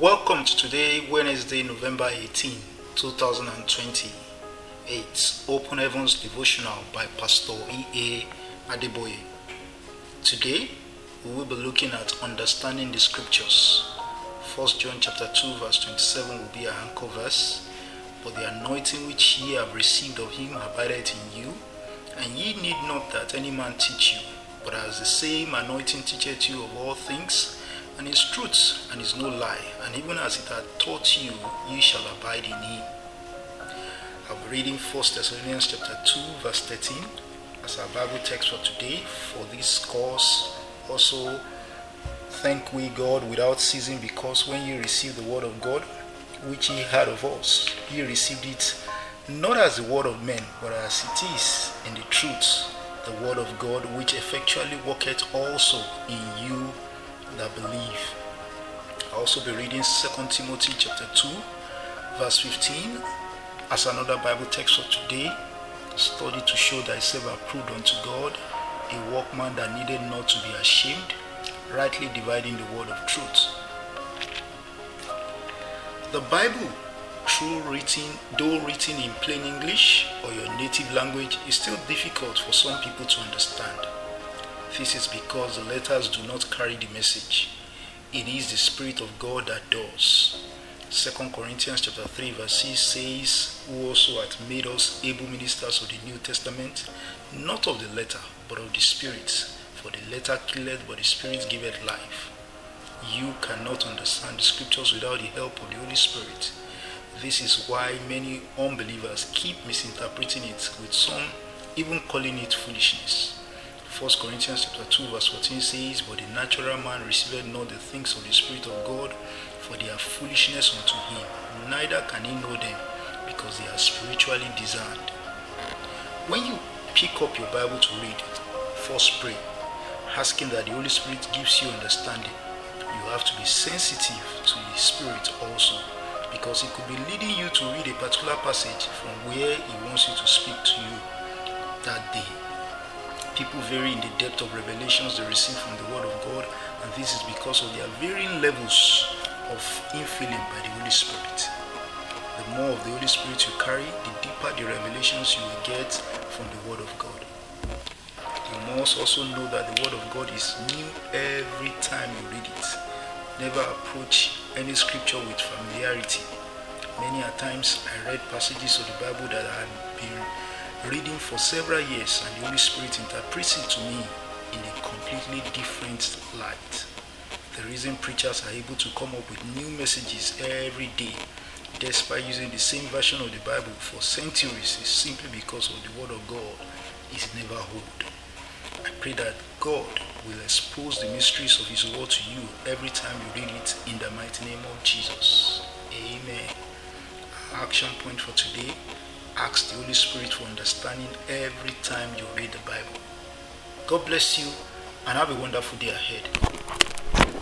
Welcome to today, Wednesday, November 18, 2028, Open Heavens Devotional by Pastor E.A. Adeboye. Today, we will be looking at understanding the scriptures. 1 John chapter 2, verse 27 will be our anchor verse. But the anointing which ye have received of him abideth in you, and ye need not that any man teach you, but as the same anointing teacheth you of all things, and is truth and is no lie, and even as it hath taught you, ye shall abide in him. I'm reading 1 Thessalonians chapter 2, verse 13 as our Bible text for today. For this cause also thank we God without ceasing, because when ye received the word of God, which ye heard of us, ye received it not as the word of men, but as it is in the truth, the word of God, which effectually worketh also in you that believe. I'll also be reading 2 Timothy chapter 2, verse 15 as another Bible text for today. Study to show thyself approved unto God, a workman that needed not to be ashamed, rightly dividing the word of truth. The Bible, through written, though written in plain English or your native language, is still difficult for some people to understand. This is because the letters do not carry the message. It is the Spirit of God that does. 2 Corinthians chapter 3 verse 6 says, Who also hath made us able ministers of the New Testament, not of the letter, but of the Spirit. For the letter killeth, but the Spirit giveth life. You cannot understand the scriptures without the help of the Holy Spirit. This is why many unbelievers keep misinterpreting it, with some even calling it foolishness. 1 Corinthians chapter 2 verse 14 says, But the natural man receiveth not the things of the Spirit of God, for they are foolishness unto him, neither can he know them, because they are spiritually discerned. When you pick up your Bible to read, first pray, asking that the Holy Spirit gives you understanding. You have to be sensitive to the Spirit also, because He could be leading you to read a particular passage from where He wants you to speak to you that day. People vary in the depth of revelations they receive from the Word of God, and this is because of their varying levels of infilling by the Holy Spirit. The more of the Holy Spirit you carry, the deeper the revelations you will get from the Word of God. You must also know that the Word of God is new every time you read it. Never approach any scripture with familiarity. Many a times I read passages of the Bible that I had been reading for several years, and the Holy Spirit interprets it to me in a completely different light. The reason preachers are able to come up with new messages every day, despite using the same version of the Bible for centuries, is simply because of the Word of God is never old. I pray that God will expose the mysteries of His Word to you every time you read it in the mighty name of Jesus. Amen. Action point for today ask the Holy Spirit for understanding every time you read the Bible. God bless you and have a wonderful day ahead.